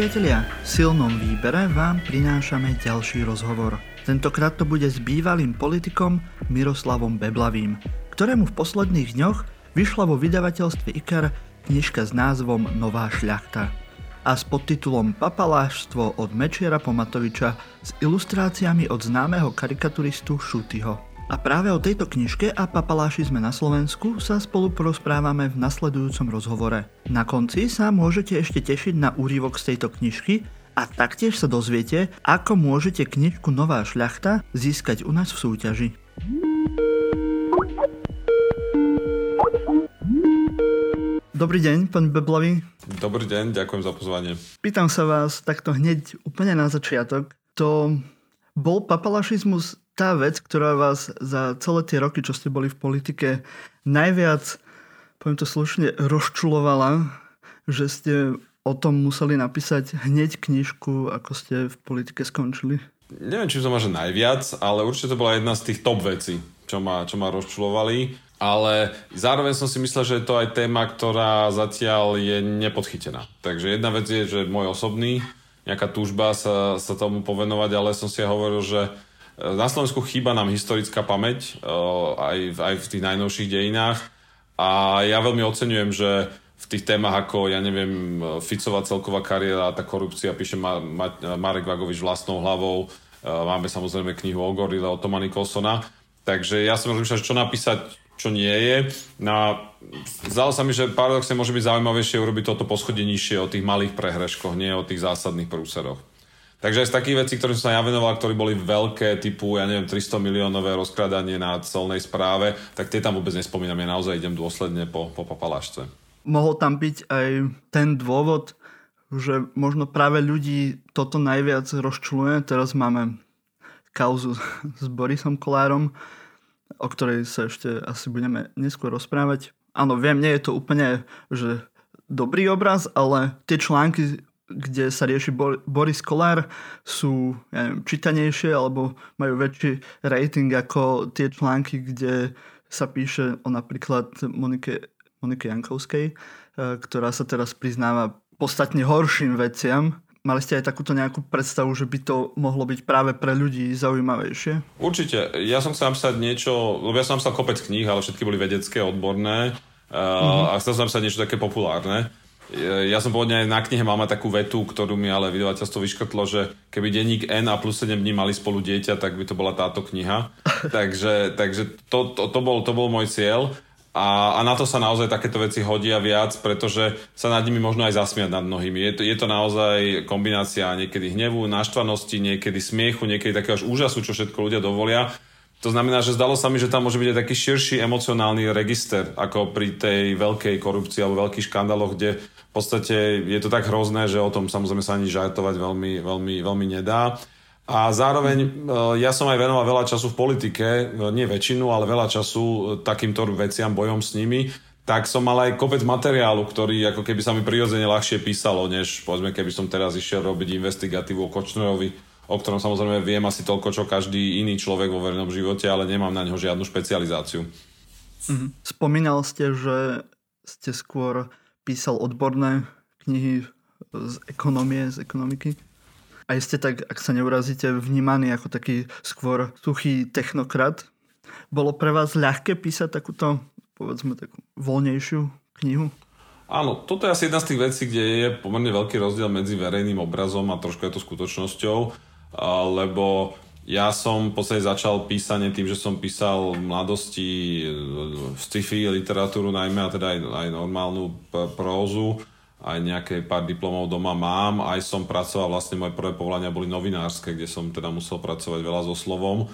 Priatelia, v silnom výbere vám prinášame ďalší rozhovor. Tentokrát to bude s bývalým politikom Miroslavom Beblavým, ktorému v posledných dňoch vyšla vo vydavateľstve IKAR knižka s názvom Nová šľachta a s podtitulom Papalášstvo od Mečiera Pomatoviča s ilustráciami od známeho karikaturistu Šutyho. A práve o tejto knižke a papaláši sme na Slovensku sa spolu porozprávame v nasledujúcom rozhovore. Na konci sa môžete ešte tešiť na úrivok z tejto knižky a taktiež sa dozviete, ako môžete knižku Nová šľachta získať u nás v súťaži. Dobrý deň, pán Beblavý. Dobrý deň, ďakujem za pozvanie. Pýtam sa vás takto hneď úplne na začiatok. To bol papalašizmus tá vec, ktorá vás za celé tie roky, čo ste boli v politike, najviac, poviem to slušne, rozčulovala, že ste o tom museli napísať hneď knižku, ako ste v politike skončili? Neviem, či to má, že najviac, ale určite to bola jedna z tých top vecí, čo ma, čo ma rozčulovali. Ale zároveň som si myslel, že je to aj téma, ktorá zatiaľ je nepodchytená. Takže jedna vec je, že môj osobný, nejaká túžba sa, sa tomu povenovať, ale som si hovoril, že na Slovensku chýba nám historická pamäť eh, aj, aj v tých najnovších dejinách. A ja veľmi oceňujem, že v tých témach ako, ja neviem, Ficová celková kariéra, tá korupcia, píše Ma- Ma- Marek Vagovič vlastnou hlavou, máme samozrejme knihu o Gorile od Toma Nicholsona, takže ja som rozmýšľal, čo napísať, čo nie je. No, zdalo sa mi, že paradoxne môže byť zaujímavejšie urobiť toto poschodie nižšie o tých malých prehreškoch, nie o tých zásadných prúseroch. Takže aj z takých vecí, ktorým som sa ja venoval, ktorí boli veľké, typu, ja neviem, 300 miliónové rozkradanie na celnej správe, tak tie tam vôbec nespomínam. Ja naozaj idem dôsledne po, po papalášce. Mohol tam byť aj ten dôvod, že možno práve ľudí toto najviac rozčuluje. Teraz máme kauzu s Borisom Kolárom, o ktorej sa ešte asi budeme neskôr rozprávať. Áno, viem, nie je to úplne že dobrý obraz, ale tie články kde sa rieši Boris Kolár, sú ja neviem, čitanejšie alebo majú väčší rating ako tie články, kde sa píše o napríklad Monike, Monike Jankovskej, e, ktorá sa teraz priznáva podstatne horším veciam. Mali ste aj takúto nejakú predstavu, že by to mohlo byť práve pre ľudí zaujímavejšie? Určite. Ja som chcel napísať niečo, lebo ja som napísal kopec kníh, ale všetky boli vedecké, odborné. Uh, mm-hmm. A chcel som napísať niečo také populárne. Ja som pôvodne aj na knihe mal takú vetu, ktorú mi ale vydavateľstvo vyškrtlo, že keby denník N a plus 7 dní mali spolu dieťa, tak by to bola táto kniha. takže takže to, to, to, bol, to bol môj cieľ. A, a na to sa naozaj takéto veci hodia viac, pretože sa nad nimi možno aj zasmiať nad mnohými. Je to, je to naozaj kombinácia niekedy hnevu, naštvanosti, niekedy smiechu, niekedy takého až úžasu, čo všetko ľudia dovolia. To znamená, že zdalo sa mi, že tam môže byť aj taký širší emocionálny register, ako pri tej veľkej korupcii alebo veľkých škandáloch, kde v podstate je to tak hrozné, že o tom samozrejme sa ani žartovať veľmi, veľmi, veľmi nedá. A zároveň e, ja som aj venoval veľa času v politike, e, nie väčšinu, ale veľa času e, takýmto veciam, bojom s nimi, tak som mal aj kopec materiálu, ktorý ako keby sa mi prirodzene ľahšie písalo, než povedzme, keby som teraz išiel robiť investigatívu o Kočnerovi o ktorom samozrejme viem asi toľko, čo každý iný človek vo verejnom živote, ale nemám na neho žiadnu špecializáciu. Mm-hmm. Spomínal ste, že ste skôr písal odborné knihy z ekonomie, z ekonomiky. A ste tak, ak sa neurazíte, vnímaný ako taký skôr suchý technokrat. Bolo pre vás ľahké písať takúto, povedzme, takú voľnejšiu knihu? Áno, toto je asi jedna z tých vecí, kde je pomerne veľký rozdiel medzi verejným obrazom a trošku je to skutočnosťou lebo ja som v podstate začal písanie tým, že som písal v mladosti v e, sci-fi literatúru najmä, a teda aj, aj normálnu prózu, aj nejaké pár diplomov doma mám, aj som pracoval, vlastne moje prvé povolania boli novinárske, kde som teda musel pracovať veľa so slovom.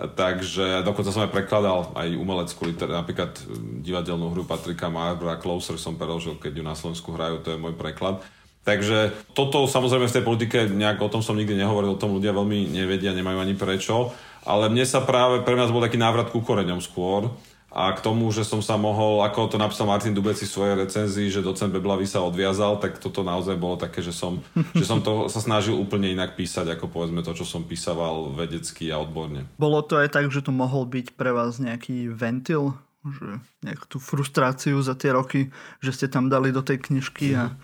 Takže dokonca som aj prekladal aj umeleckú literatúru, napríklad divadelnú hru Patrika Marbra Closer som preložil, keď ju na Slovensku hrajú, to je môj preklad. Takže toto samozrejme v tej politike, nejak o tom som nikdy nehovoril, o tom ľudia veľmi nevedia, nemajú ani prečo, ale mne sa práve, pre mňa bol taký návrat ku koreňom skôr a k tomu, že som sa mohol, ako to napísal Martin Dubeci v svojej recenzii, že docent Beblavy sa odviazal, tak toto naozaj bolo také, že som, že som to sa snažil úplne inak písať, ako povedzme to, čo som písaval vedecky a odborne. Bolo to aj tak, že to mohol byť pre vás nejaký ventil, že nejakú tú frustráciu za tie roky, že ste tam dali do tej knižky a...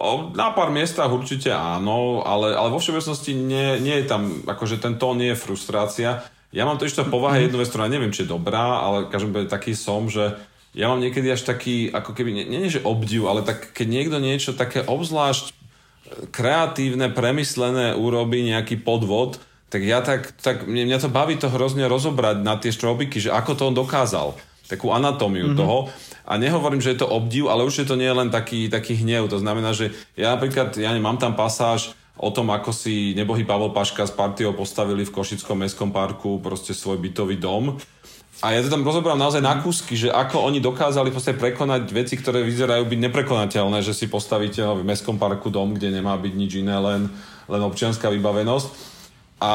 O, na pár miestach určite áno, ale, ale vo všeobecnosti nie, nie je tam, akože ten tón nie je frustrácia. Ja mám to ešte povahe jednu vec, ktorá neviem, či je dobrá, ale každým taký som, že ja mám niekedy až taký, ako keby, nie, nie že obdiv, ale tak keď niekto niečo také obzvlášť kreatívne, premyslené urobí nejaký podvod, tak ja tak, tak mňa, mňa to baví to hrozne rozobrať na tie štrobiky, že ako to on dokázal, takú anatómiu mm-hmm. toho. A nehovorím, že je to obdiv, ale určite to nie je len taký, taký hnev. To znamená, že ja napríklad, ja nemám tam pasáž o tom, ako si nebohý Pavel Paška s partiou postavili v Košickom mestskom parku proste svoj bytový dom. A ja to tam rozoberám naozaj na kúsky, že ako oni dokázali prekonať veci, ktoré vyzerajú byť neprekonateľné, že si postavíte v mestskom parku dom, kde nemá byť nič iné, len, len občianská vybavenosť. A,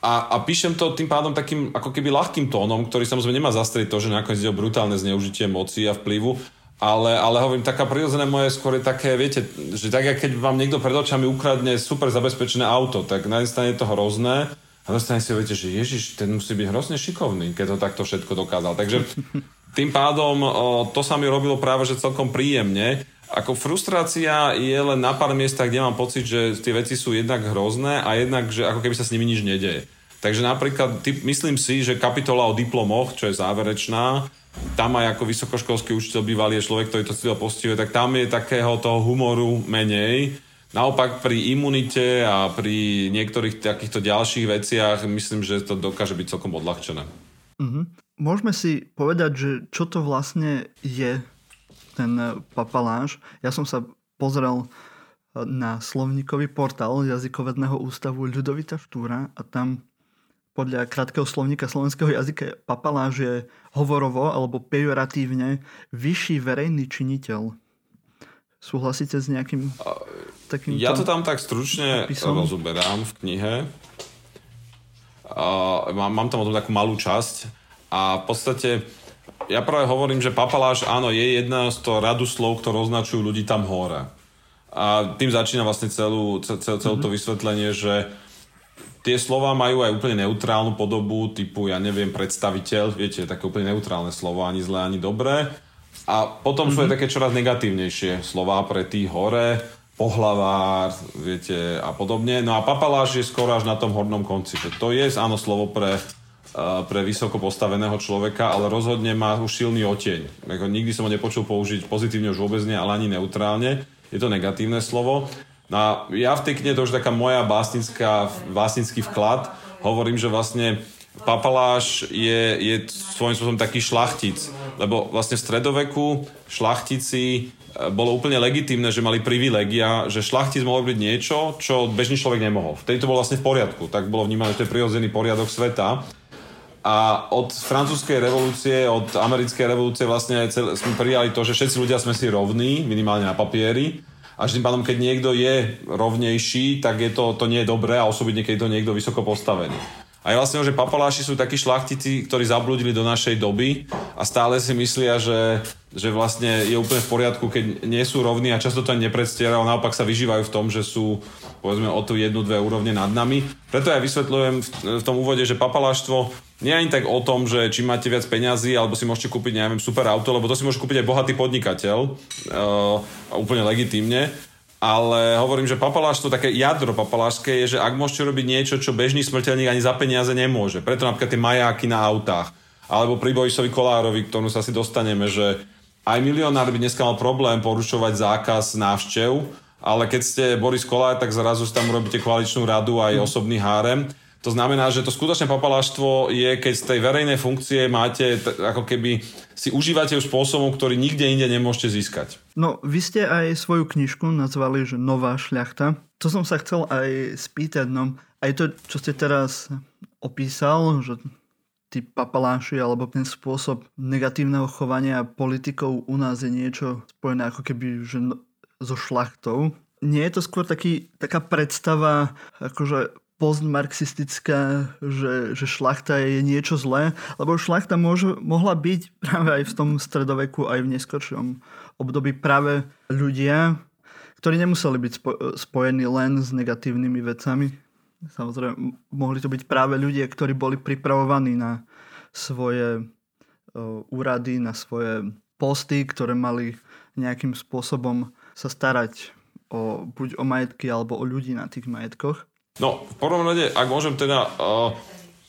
a, a píšem to tým pádom takým ako keby ľahkým tónom, ktorý samozrejme nemá zastrieť to, že nakoniec ide o brutálne zneužitie moci a vplyvu, ale, ale hovorím, taká prirodzené moje skôr je také, viete, že tak, keď vám niekto pred očami ukradne super zabezpečené auto, tak na jednej strane je to hrozné, a na strane si viete, že Ježiš, ten musí byť hrozne šikovný, keď to takto všetko dokázal. Takže tým pádom o, to sa mi robilo práve, že celkom príjemne ako frustrácia je len na pár miestach, kde mám pocit, že tie veci sú jednak hrozné a jednak, že ako keby sa s nimi nič nedeje. Takže napríklad, typ, myslím si, že kapitola o diplomoch, čo je záverečná, tam aj ako vysokoškolský učiteľ bývalý je človek, ktorý to cítil postihuje, tak tam je takého toho humoru menej. Naopak pri imunite a pri niektorých takýchto ďalších veciach myslím, že to dokáže byť celkom odľahčené. Mm-hmm. Môžeme si povedať, že čo to vlastne je ten eh, papaláš. Ja som sa pozrel eh, na slovníkový portál jazykovedného ústavu Ľudovita Štúra a tam podľa krátkeho slovníka slovenského jazyka papaláš je hovorovo alebo pejoratívne vyšší verejný činiteľ. Súhlasíte s nejakým takým... Ja to tam tak stručne opisom? rozoberám v knihe. Uh, mám, mám tam o tom takú malú časť a v podstate ja práve hovorím, že papaláš, áno, je jedna z toho radu slov, ktoré označujú ľudí tam hore. A tým začína vlastne celú, cel, celé to mhm. vysvetlenie, že tie slova majú aj úplne neutrálnu podobu, typu, ja neviem, predstaviteľ, viete, také úplne neutrálne slovo, ani zlé, ani dobré. A potom mm-hmm. sú aj mhm. také čoraz negatívnejšie slova pre tých hore, pohlavár, viete, a podobne. No a papaláš je skoro až na tom hornom konci. To je, áno, slovo pre pre vysoko postaveného človeka, ale rozhodne má už silný oteň. Nikdy som ho nepočul použiť pozitívne už vôbec nie, ale ani neutrálne. Je to negatívne slovo. No a ja v tej knihe, to už taká moja básnická, básnický vklad, hovorím, že vlastne papaláš je, je svojím spôsobom taký šlachtic, lebo vlastne v stredoveku šlachtici e, bolo úplne legitimné, že mali privilegia, že šlachtic mohol byť niečo, čo bežný človek nemohol. Vtedy to bolo vlastne v poriadku, tak bolo vnímané, že to je prirodzený poriadok sveta. A od francúzskej revolúcie, od americkej revolúcie vlastne cel, sme prijali to, že všetci ľudia sme si rovní, minimálne na papieri. A tým pádom, keď niekto je rovnejší, tak je to, to nie je dobré a osobitne, keď je to niekto vysoko postavený. A je vlastne, že papaláši sú takí šlachtici, ktorí zabludili do našej doby a stále si myslia, že, že vlastne je úplne v poriadku, keď nie sú rovní a často to ani nepredstierajú, naopak sa vyžívajú v tom, že sú povedzme o tu jednu, dve úrovne nad nami. Preto ja vysvetľujem v, v tom úvode, že papaláštvo nie je ani tak o tom, že či máte viac peňazí, alebo si môžete kúpiť, neviem, super auto, lebo to si môže kúpiť aj bohatý podnikateľ, uh, úplne legitímne. Ale hovorím, že papaláštvo, také jadro papalášske je, že ak môžete robiť niečo, čo bežný smrteľník ani za peniaze nemôže. Preto napríklad tie majáky na autách. Alebo pri Bojisovi Kolárovi, k tomu sa si dostaneme, že aj milionár by dneska mal problém porušovať zákaz návštev, ale keď ste Boris Kolár, tak zrazu tam urobíte koaličnú radu aj mm. osobný hárem. To znamená, že to skutočné papaláštvo je, keď z tej verejnej funkcie máte, t- ako keby si užívate ju spôsobom, ktorý nikde inde nemôžete získať. No, vy ste aj svoju knižku nazvali, že Nová šľachta. To som sa chcel aj spýtať, no aj to, čo ste teraz opísal, že tí papaláši alebo ten spôsob negatívneho chovania politikov u nás je niečo spojené ako keby že no, so šlachtou. Nie je to skôr taký, taká predstava akože postmarxistická, že, že šlachta je niečo zlé, lebo šlachta môže, mohla byť práve aj v tom stredoveku, aj v neskôršom období práve ľudia, ktorí nemuseli byť spo, spojení len s negatívnymi vecami. Samozrejme, mohli to byť práve ľudia, ktorí boli pripravovaní na svoje úrady, na svoje posty, ktoré mali nejakým spôsobom sa starať o, buď o majetky alebo o ľudí na tých majetkoch. No, v prvom rade, ak môžem teda, uh,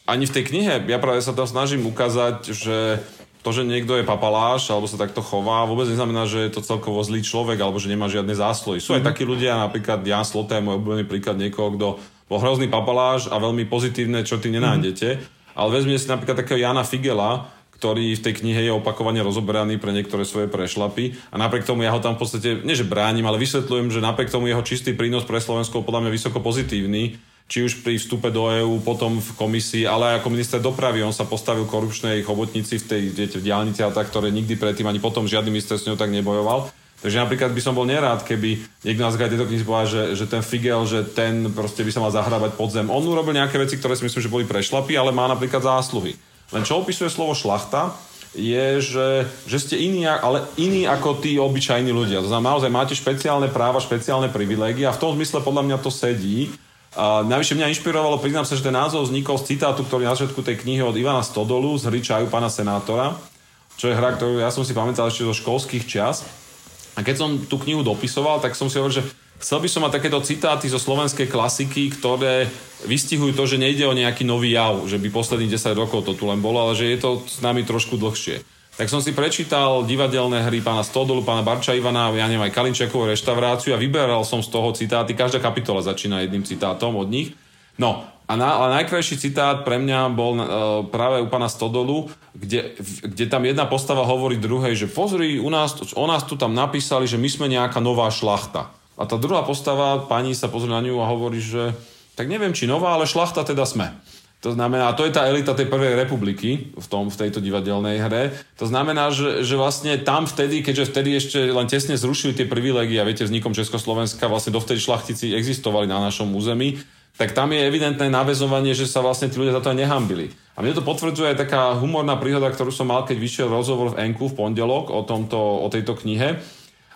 ani v tej knihe, ja práve sa tam snažím ukázať, že to, že niekto je papaláš alebo sa takto chová, vôbec neznamená, že je to celkovo zlý človek alebo že nemá žiadne zásluhy. Sú aj mhm. takí ľudia, napríklad Jan Sloté je môj obľúbený príklad niekoho, kto bol hrozný papaláš a veľmi pozitívne, čo ty nenájdete. Mm-hmm. Ale vezmite si napríklad takého Jana Figela, ktorý v tej knihe je opakovane rozoberaný pre niektoré svoje prešlapy a napriek tomu ja ho tam v podstate, nie že bránim, ale vysvetľujem, že napriek tomu jeho čistý prínos pre Slovensko podľa mňa vysoko pozitívny, či už pri vstupe do EÚ, potom v komisii, ale aj ako minister dopravy, on sa postavil korupčnej chobotnici v tej v diálnici a tak, ktoré nikdy predtým ani potom žiadny minister s ňou tak nebojoval. Takže napríklad by som bol nerád, keby niekto nás tejto knihy povedal, že, že ten Figel, že ten proste by sa mal zahrávať pod zem. On urobil nejaké veci, ktoré si myslím, že boli prešlapy, ale má napríklad zásluhy. Len čo opisuje slovo šlachta, je, že, že ste iní, ale iní ako tí obyčajní ľudia. To znamená, naozaj máte špeciálne práva, špeciálne privilégie a v tom zmysle podľa mňa to sedí. A najvyššie mňa inšpirovalo, priznám sa, že ten názov vznikol z citátu, ktorý na začiatku tej knihy od Ivana Stodolu z hry Čaju pána senátora, čo je hra, ktorú ja som si pamätal ešte zo školských čas. A keď som tú knihu dopisoval, tak som si hovoril, že Chcel by som mať takéto citáty zo slovenskej klasiky, ktoré vystihujú to, že nejde o nejaký nový jav, že by posledných 10 rokov to tu len bolo, ale že je to s nami trošku dlhšie. Tak som si prečítal divadelné hry pána Stodolu, pána Barča Ivana, ja neviem, aj Kalinčakovú reštauráciu a vyberal som z toho citáty. Každá kapitola začína jedným citátom od nich. No, a, na, a najkrajší citát pre mňa bol uh, práve u pána Stodolu, kde, kde tam jedna postava hovorí druhej, že pozri, u nás, o nás tu tam napísali, že my sme nejaká nová šlachta. A tá druhá postava, pani sa pozrie na ňu a hovorí, že tak neviem, či nová, ale šlachta teda sme. To znamená, a to je tá elita tej prvej republiky v, tom, v tejto divadelnej hre. To znamená, že, že vlastne tam vtedy, keďže vtedy ešte len tesne zrušili tie privilégie, a viete, vznikom Československa vlastne dovtedy šlachtici existovali na našom území, tak tam je evidentné navezovanie, že sa vlastne tí ľudia za to aj nehambili. A mne to potvrdzuje aj taká humorná príhoda, ktorú som mal, keď vyšiel rozhovor v Enku v pondelok o, tomto, o tejto knihe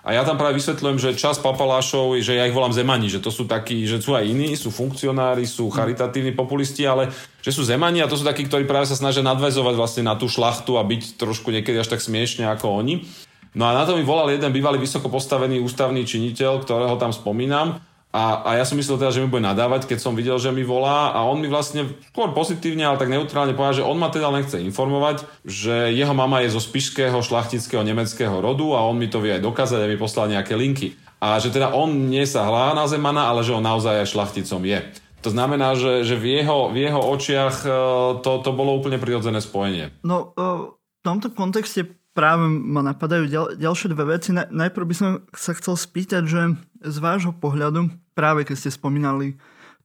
a ja tam práve vysvetľujem, že čas papalášov, že ja ich volám zemani, že to sú takí, že sú aj iní, sú funkcionári, sú charitatívni populisti, ale že sú zemani a to sú takí, ktorí práve sa snažia nadväzovať vlastne na tú šlachtu a byť trošku niekedy až tak smiešne ako oni. No a na to mi volal jeden bývalý vysoko postavený ústavný činiteľ, ktorého tam spomínam a, a ja som myslel teda, že mi bude nadávať, keď som videl, že mi volá a on mi vlastne skôr pozitívne, ale tak neutrálne povedal, že on ma teda len chce informovať, že jeho mama je zo spišského šlachtického nemeckého rodu a on mi to vie aj dokázať a mi poslal nejaké linky. A že teda on nie sa hlá na Zemana, ale že on naozaj aj šlachticom je. To znamená, že, že v, jeho, v jeho očiach e, to, to bolo úplne prirodzené spojenie. No, e, v tomto kontexte práve ma napadajú ďal, ďalšie dve veci. Najprv by som sa chcel spýtať, že z vášho pohľadu, práve keď ste spomínali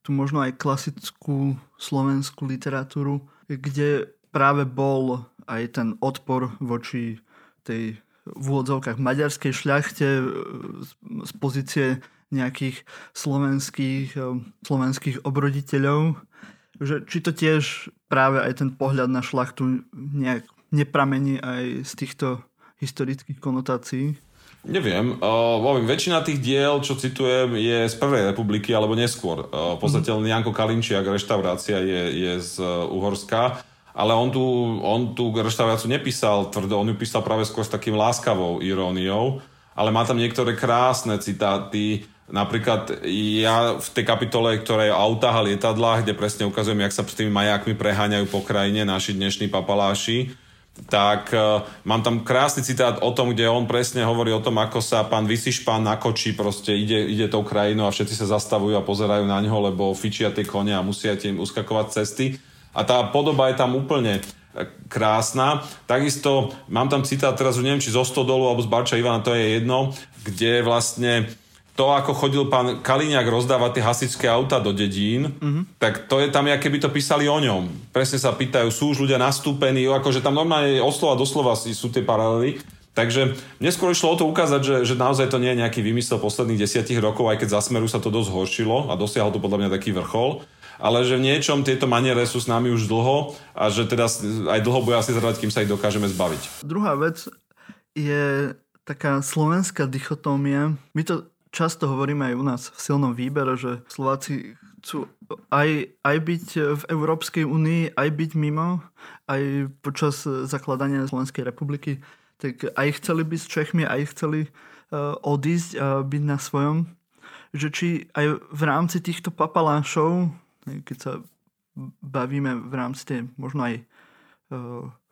tu možno aj klasickú slovenskú literatúru, kde práve bol aj ten odpor voči tej v úvodzovkách maďarskej šľachte e, z pozície nejakých slovenských, e, slovenských obroditeľov, že či to tiež práve aj ten pohľad na šlachtu nejak nepramení aj z týchto historických konotácií? Neviem. Uh, väčšina tých diel, čo citujem, je z Prvej republiky alebo neskôr. Uh, v podstate len Janko Kalinčiak, reštaurácia je, je z uh, Uhorska. Ale on tú, on tú reštauráciu nepísal tvrdo, on ju písal práve skôr s takým láskavou iróniou. Ale má tam niektoré krásne citáty, Napríklad ja v tej kapitole, ktoré je o autách a lietadlách, kde presne ukazujem, jak sa s tými majákmi preháňajú po krajine naši dnešní papaláši, tak uh, mám tam krásny citát o tom, kde on presne hovorí o tom, ako sa pán Vysišpán na koči proste ide, ide tou krajinou a všetci sa zastavujú a pozerajú na ňo, lebo fičia tie kone a musia tým uskakovať cesty. A tá podoba je tam úplne e, krásna. Takisto mám tam citát, teraz už neviem, či zo Stodolu alebo z Barča Ivana, to je jedno, kde vlastne to, ako chodil pán Kaliňák rozdávať tie hasičské auta do dedín, mm-hmm. tak to je tam, keby to písali o ňom. Presne sa pýtajú, sú už ľudia nastúpení, akože tam normálne oslova doslova sú tie paralely. Takže neskôr išlo o to ukázať, že, že naozaj to nie je nejaký vymysel posledných desiatich rokov, aj keď za Smeru sa to dosť horšilo a dosiahol to podľa mňa taký vrchol. Ale že v niečom tieto maniere sú s nami už dlho a že teda aj dlho bude asi trvať, kým sa ich dokážeme zbaviť. Druhá vec je taká slovenská dichotómia. My to často hovoríme aj u nás v silnom výbere, že Slováci chcú aj, aj byť v Európskej únii, aj byť mimo, aj počas zakladania Slovenskej republiky, tak aj chceli byť s Čechmi, aj chceli uh, odísť a byť na svojom. že či aj v rámci týchto papalášov, keď sa bavíme v rámci tej možno aj e,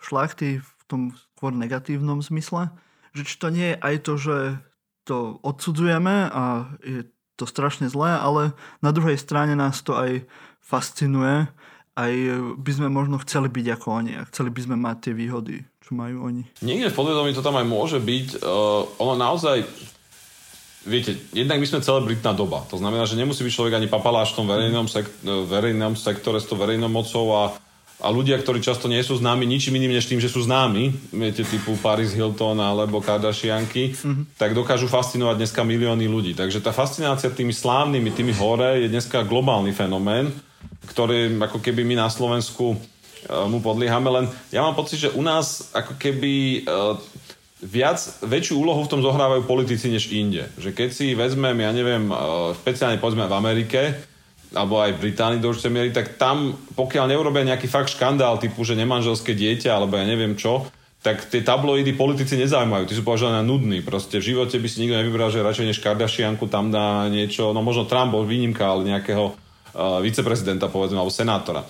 šlachty v tom skôr negatívnom zmysle, že či to nie je aj to, že to odsudzujeme a je to strašne zlé, ale na druhej strane nás to aj fascinuje. Aj by sme možno chceli byť ako oni a chceli by sme mať tie výhody, čo majú oni. Niekde v podvedomí to tam aj môže byť. Uh, ono naozaj viete, jednak my sme celebritná doba. To znamená, že nemusí byť človek ani papaláš v tom verejnom, sek- verejnom sektore s tou verejnou mocou a, a ľudia, ktorí často nie sú známi ničím iným než tým, že sú známi, viete, typu Paris Hilton alebo Kardashianky, mm-hmm. tak dokážu fascinovať dneska milióny ľudí. Takže tá fascinácia tými slávnymi, tými hore je dneska globálny fenomén, ktorý ako keby my na Slovensku uh, mu podliehame, len ja mám pocit, že u nás ako keby uh, viac, väčšiu úlohu v tom zohrávajú politici než inde. Že keď si vezmem, ja neviem, e, špeciálne povedzme v Amerike, alebo aj v Británii do určitej miery, tak tam, pokiaľ neurobia nejaký fakt škandál typu, že nemanželské dieťa, alebo ja neviem čo, tak tie tabloidy politici nezaujímajú. Tí sú považovaní nudní. Proste v živote by si nikto nevybral, že radšej než Kardashianku tam dá niečo, no možno Trump bol výnimka, ale nejakého uh, viceprezidenta, povedzme, alebo senátora.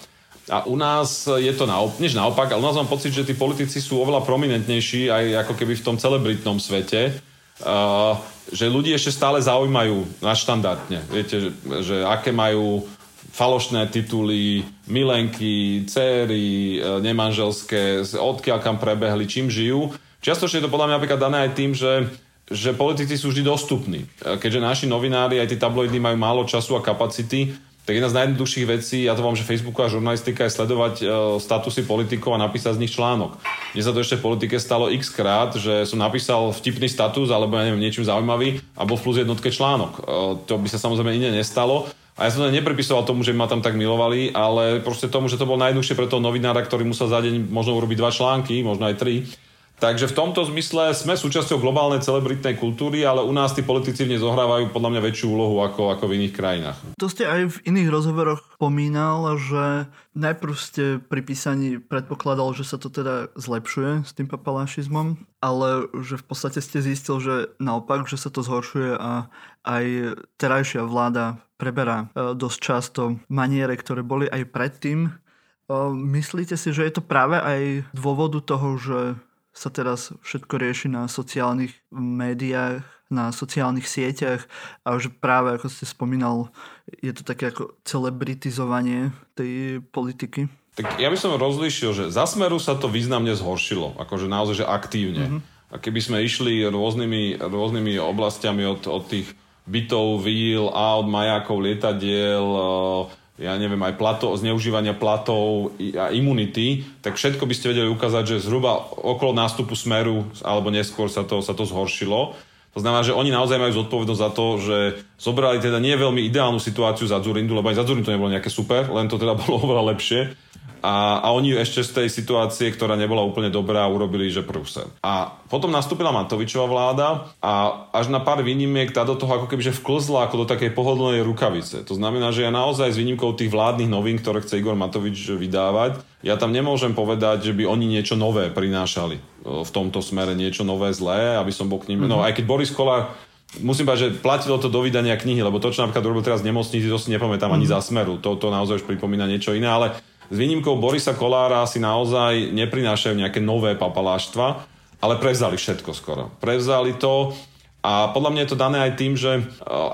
A u nás je to naopak, než naopak, ale u nás mám pocit, že tí politici sú oveľa prominentnejší aj ako keby v tom celebritnom svete, že ľudí ešte stále zaujímajú nadštandardne. Viete, že, že aké majú falošné tituly, milenky, céry, uh, nemanželské, odkiaľ kam prebehli, čím žijú. Čiastočne je to podľa mňa napríklad dané aj tým, že že politici sú vždy dostupní. Uh, keďže naši novinári, aj tí tabloidy majú málo času a kapacity, tak jedna z najjednoduchších vecí, ja to vám, že Facebooková žurnalistika je sledovať e, statusy politikov a napísať z nich článok. Mne sa to ešte v politike stalo x krát, že som napísal vtipný status alebo ja neviem, niečím zaujímavý a bol v plus jednotke článok. E, to by sa samozrejme inde nestalo. A ja som to nepripisoval tomu, že ma tam tak milovali, ale proste tomu, že to bol najjednoduchšie pre toho novinára, ktorý musel za deň možno urobiť dva články, možno aj tri Takže v tomto zmysle sme súčasťou globálnej celebritnej kultúry, ale u nás tí politici v nej zohrávajú podľa mňa väčšiu úlohu ako, ako v iných krajinách. To ste aj v iných rozhovoroch pomínal, že najprv ste pri písaní predpokladal, že sa to teda zlepšuje s tým papalášizmom, ale že v podstate ste zistil, že naopak, že sa to zhoršuje a aj terajšia vláda preberá e, dosť často maniere, ktoré boli aj predtým. E, myslíte si, že je to práve aj dôvodu toho, že sa teraz všetko rieši na sociálnych médiách, na sociálnych sieťach a že práve, ako ste spomínal, je to také ako celebritizovanie tej politiky. Tak ja by som rozlíšil, že za smeru sa to významne zhoršilo, akože naozaj, že aktívne. Mm-hmm. A keby sme išli rôznymi, rôznymi oblastiami od, od tých bytov, víl, aut, majákov, lietadiel, ja neviem, aj plato, zneužívania platov a imunity, tak všetko by ste vedeli ukázať, že zhruba okolo nástupu smeru alebo neskôr sa to, sa to zhoršilo. To znamená, že oni naozaj majú zodpovednosť za to, že zobrali teda nie veľmi ideálnu situáciu za Zurindu, lebo aj za Zurindu to nebolo nejaké super, len to teda bolo oveľa lepšie a, a oni ešte z tej situácie, ktorá nebola úplne dobrá, urobili, že prúse. A potom nastúpila Matovičová vláda a až na pár výnimiek tá do toho ako keby že vklzla ako do takej pohodlnej rukavice. To znamená, že ja naozaj s výnimkou tých vládnych novín, ktoré chce Igor Matovič vydávať, ja tam nemôžem povedať, že by oni niečo nové prinášali v tomto smere, niečo nové zlé, aby som bol k ním. Mm-hmm. No mhm. aj keď Boris Kolár musím povedať, že platilo to do vydania knihy, lebo to, čo napríklad robil teraz nemocnici, to si nepamätám mm-hmm. ani mhm. za smeru. To, to naozaj už pripomína niečo iné, ale s výnimkou Borisa Kolára si naozaj neprinášajú nejaké nové papaláštva, ale prevzali všetko skoro. Prevzali to a podľa mňa je to dané aj tým, že e,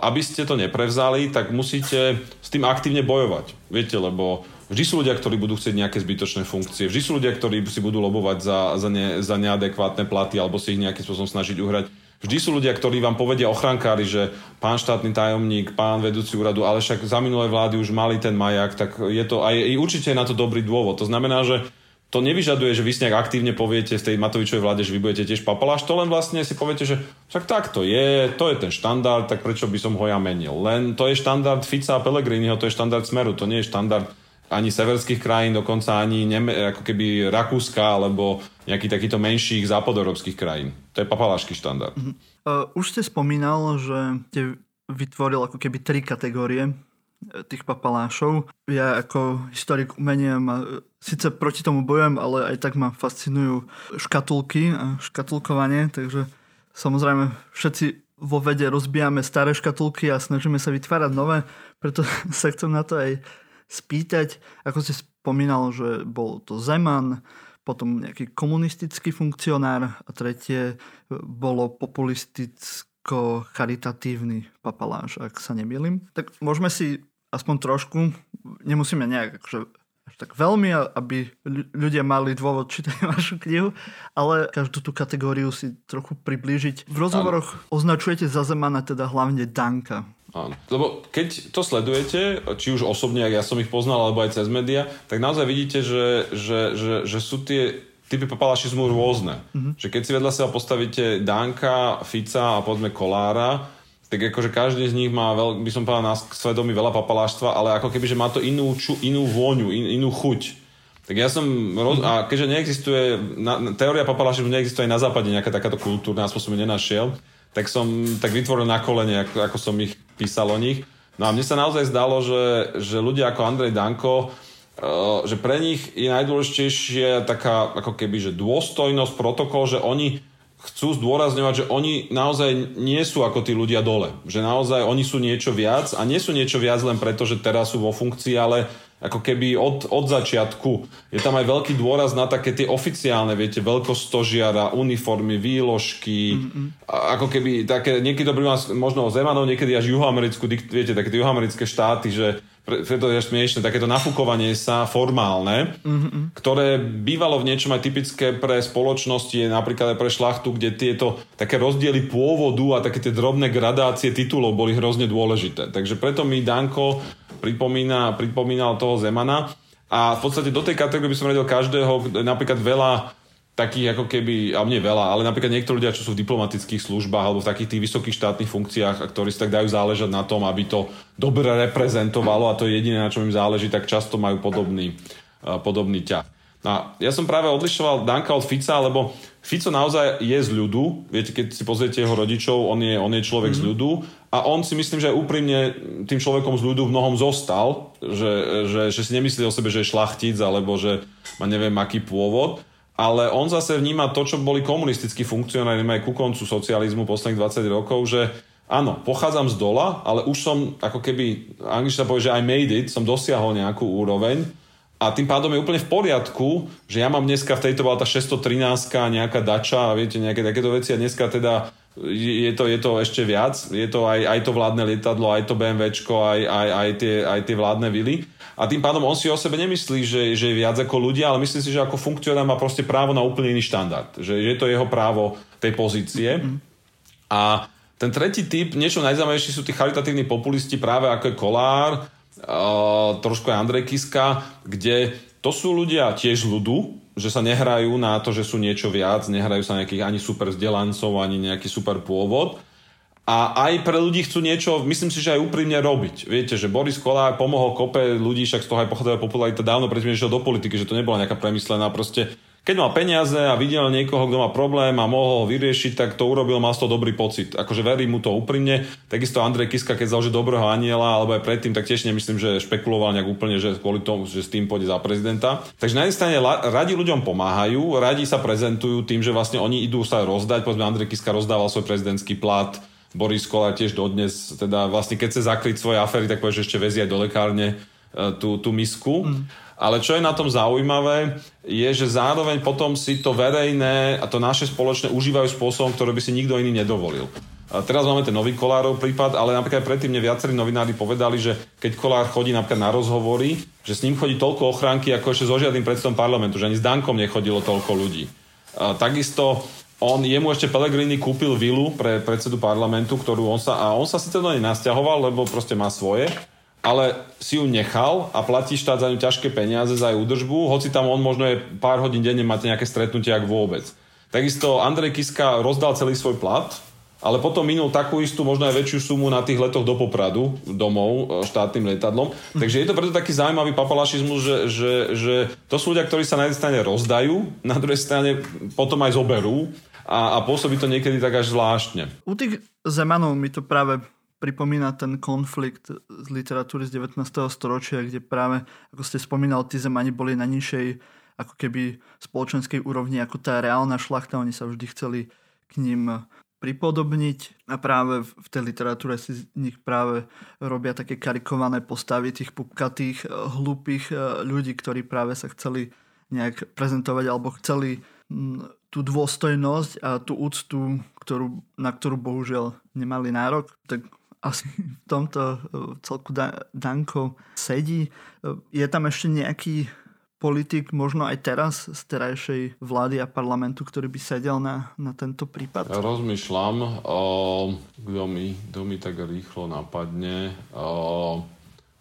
aby ste to neprevzali, tak musíte s tým aktívne bojovať. Viete, lebo vždy sú ľudia, ktorí budú chcieť nejaké zbytočné funkcie, vždy sú ľudia, ktorí si budú lobovať za, za, ne, za neadekvátne platy alebo si ich nejakým spôsobom snažiť uhrať Vždy sú ľudia, ktorí vám povedia ochrankári, že pán štátny tajomník, pán vedúci úradu, ale však za minulé vlády už mali ten majak, tak je to aj určite na to dobrý dôvod. To znamená, že to nevyžaduje, že vy si nejak aktívne poviete v tej Matovičovej vláde, že vy budete tiež papaláš, to len vlastne si poviete, že však tak to je, to je ten štandard, tak prečo by som ho ja menil. Len to je štandard Fica a Pellegriniho, to je štandard Smeru, to nie je štandard ani severských krajín, dokonca ani Neme- ako keby Rakúska alebo nejaký takýto menších západoeurópskych krajín. To je papalášky štandard. Uh-huh. Uh, už ste spomínal, že ste vytvoril ako keby tri kategórie e, tých papalášov. Ja ako historik umenia ma, síce proti tomu bojujem, ale aj tak ma fascinujú škatulky a škatulkovanie, takže samozrejme všetci vo vede rozbijame staré škatulky a snažíme sa vytvárať nové, preto sa chcem na to aj spýtať. Ako si spomínal, že bol to Zeman, potom nejaký komunistický funkcionár a tretie bolo populisticko-charitatívny papaláš, ak sa nemýlim. Tak môžeme si aspoň trošku, nemusíme nejak akože až tak veľmi, aby ľudia mali dôvod čítať vašu knihu, ale každú tú kategóriu si trochu priblížiť. V rozhovoroch ano. označujete za Zemana teda hlavne Danka. Áno. Lebo keď to sledujete, či už osobne, ak ja som ich poznal, alebo aj cez média, tak naozaj vidíte, že, že, že, že sú tie typy papalašizmu rôzne. Mm-hmm. Že keď si vedľa seba postavíte Danka, Fica a povedzme Kolára, tak akože každý z nich má, veľ, by som povedal, na svedomí veľa papaláštva, ale ako keby, že má to inú, ču, inú vôňu, in, inú chuť. Tak ja som, roz, mhm. a keďže neexistuje, na, teória papalášizmu neexistuje aj na západe nejaká takáto kultúrna, aspoň som ju nenašiel, tak som tak vytvoril na kolene, ako, ako som ich písal o nich. No a mne sa naozaj zdalo, že, že ľudia ako Andrej Danko, uh, že pre nich je najdôležitejšia taká ako keby, že dôstojnosť, protokol, že oni chcú zdôrazňovať, že oni naozaj nie sú ako tí ľudia dole. Že naozaj oni sú niečo viac a nie sú niečo viac len preto, že teraz sú vo funkcii, ale ako keby od, od začiatku. Je tam aj veľký dôraz na také tie oficiálne, viete, veľkosť stožiara, uniformy, výložky, mm-hmm. ako keby také, niekedy to príjma možno Zemanov, niekedy až juhoamerickú, viete, také tie štáty, že preto je smiešne, takéto nafúkovanie sa formálne, mm-hmm. ktoré bývalo v niečom aj typické pre spoločnosti, napríklad aj pre šlachtu, kde tieto také rozdiely pôvodu a také tie drobné gradácie titulov boli hrozne dôležité. Takže preto mi Danko pripomína, pripomínal toho Zemana a v podstate do tej kategórie by som radil každého, napríklad veľa takých ako keby, a nie veľa, ale napríklad niektorí ľudia, čo sú v diplomatických službách alebo v takých tých vysokých štátnych funkciách, a ktorí si tak dajú záležať na tom, aby to dobre reprezentovalo a to je jediné, na čom im záleží, tak často majú podobný, podobný ťah. No, ja som práve odlišoval Danka od Fica, lebo Fico naozaj je z ľudu. Viete, keď si pozriete jeho rodičov, on je, on je človek mm-hmm. z ľudu a on si myslím, že úprimne tým človekom z ľudu v mnohom zostal, že, že, že si nemyslí o sebe, že je šlachtic alebo že má neviem aký pôvod ale on zase vníma to, čo boli komunistickí funkcionári aj ku koncu socializmu posledných 20 rokov, že áno, pochádzam z dola, ale už som ako keby, angličtina povie, že I made it, som dosiahol nejakú úroveň a tým pádom je úplne v poriadku, že ja mám dneska, v tejto bola tá 613 nejaká dača a viete, nejaké takéto veci a dneska teda je to, je to ešte viac, je to aj, aj to vládne lietadlo, aj to BMWčko, aj, aj, aj, tie, aj tie vládne vily. A tým pádom on si o sebe nemyslí, že, že je viac ako ľudia, ale myslí si, že ako funkcionár má proste právo na úplne iný štandard. Že je to jeho právo tej pozície. A ten tretí typ, niečo najzaujímavejšie sú tí charitatívni populisti práve ako je Kolár, uh, trošku aj Andrej Kiska, kde to sú ľudia tiež ľudu, že sa nehrajú na to, že sú niečo viac, nehrajú sa nejakých ani super vzdelancov, ani nejaký super pôvod. A aj pre ľudí chcú niečo, myslím si, že aj úprimne robiť. Viete, že Boris Kolár pomohol kope ľudí, však z toho aj pochodila popularita dávno predtým, že do politiky, že to nebola nejaká premyslená proste keď mal peniaze a videl niekoho, kto má problém a mohol ho vyriešiť, tak to urobil, mal z toho dobrý pocit. Akože verím mu to úprimne. Takisto Andrej Kiska, keď založil dobrého aniela, alebo aj predtým, tak tiež nemyslím, že špekuloval nejak úplne, že kvôli tomu, že s tým pôjde za prezidenta. Takže na jednej strane radi ľuďom pomáhajú, radi sa prezentujú tým, že vlastne oni idú sa rozdať. Povedzme, Andrej Kiska rozdával svoj prezidentský plat, Boris Kola tiež dodnes, teda vlastne keď chce zakryť svoje afery, tak povie, že ešte vezie aj do lekárne e, tú, tú misku. Mm. Ale čo je na tom zaujímavé, je, že zároveň potom si to verejné a to naše spoločné užívajú spôsobom, ktorý by si nikto iný nedovolil. A teraz máme ten nový Kolárov prípad, ale napríklad predtým mne viacerí novinári povedali, že keď Kolár chodí napríklad na rozhovory, že s ním chodí toľko ochránky, ako ešte so žiadnym predsedom parlamentu, že ani s Dankom nechodilo toľko ľudí. A takisto on, jemu ešte Pellegrini kúpil vilu pre predsedu parlamentu, ktorú on sa, a on sa síce do nej nasťahoval, lebo proste má svoje, ale si ju nechal a platí štát za ňu ťažké peniaze za jej údržbu, hoci tam on možno je pár hodín denne máte nejaké stretnutie, ak vôbec. Takisto Andrej Kiska rozdal celý svoj plat, ale potom minul takú istú, možno aj väčšiu sumu na tých letoch do Popradu domov e, štátnym lietadlom. Takže je to preto taký zaujímavý papalašizmus, že, že, že to sú ľudia, ktorí sa na jednej strane rozdajú, na druhej strane potom aj zoberú a, a pôsobí to niekedy tak až zvláštne. U tých Zemanov mi to práve pripomína ten konflikt z literatúry z 19. storočia, kde práve, ako ste spomínal, tí zemani boli na nižšej ako keby spoločenskej úrovni ako tá reálna šlachta. Oni sa vždy chceli k ním pripodobniť a práve v tej literatúre si z nich práve robia také karikované postavy tých pupkatých, eh, hlúpých eh, ľudí, ktorí práve sa chceli nejak prezentovať alebo chceli mm, tú dôstojnosť a tú úctu, ktorú, na ktorú bohužiaľ nemali nárok, tak asi v tomto eh, celku Danko sedí. Je tam ešte nejaký politik možno aj teraz z terajšej vlády a parlamentu, ktorý by sedel na, na tento prípad? Rozmýšľam, o, kto, mi, mi tak rýchlo napadne. O,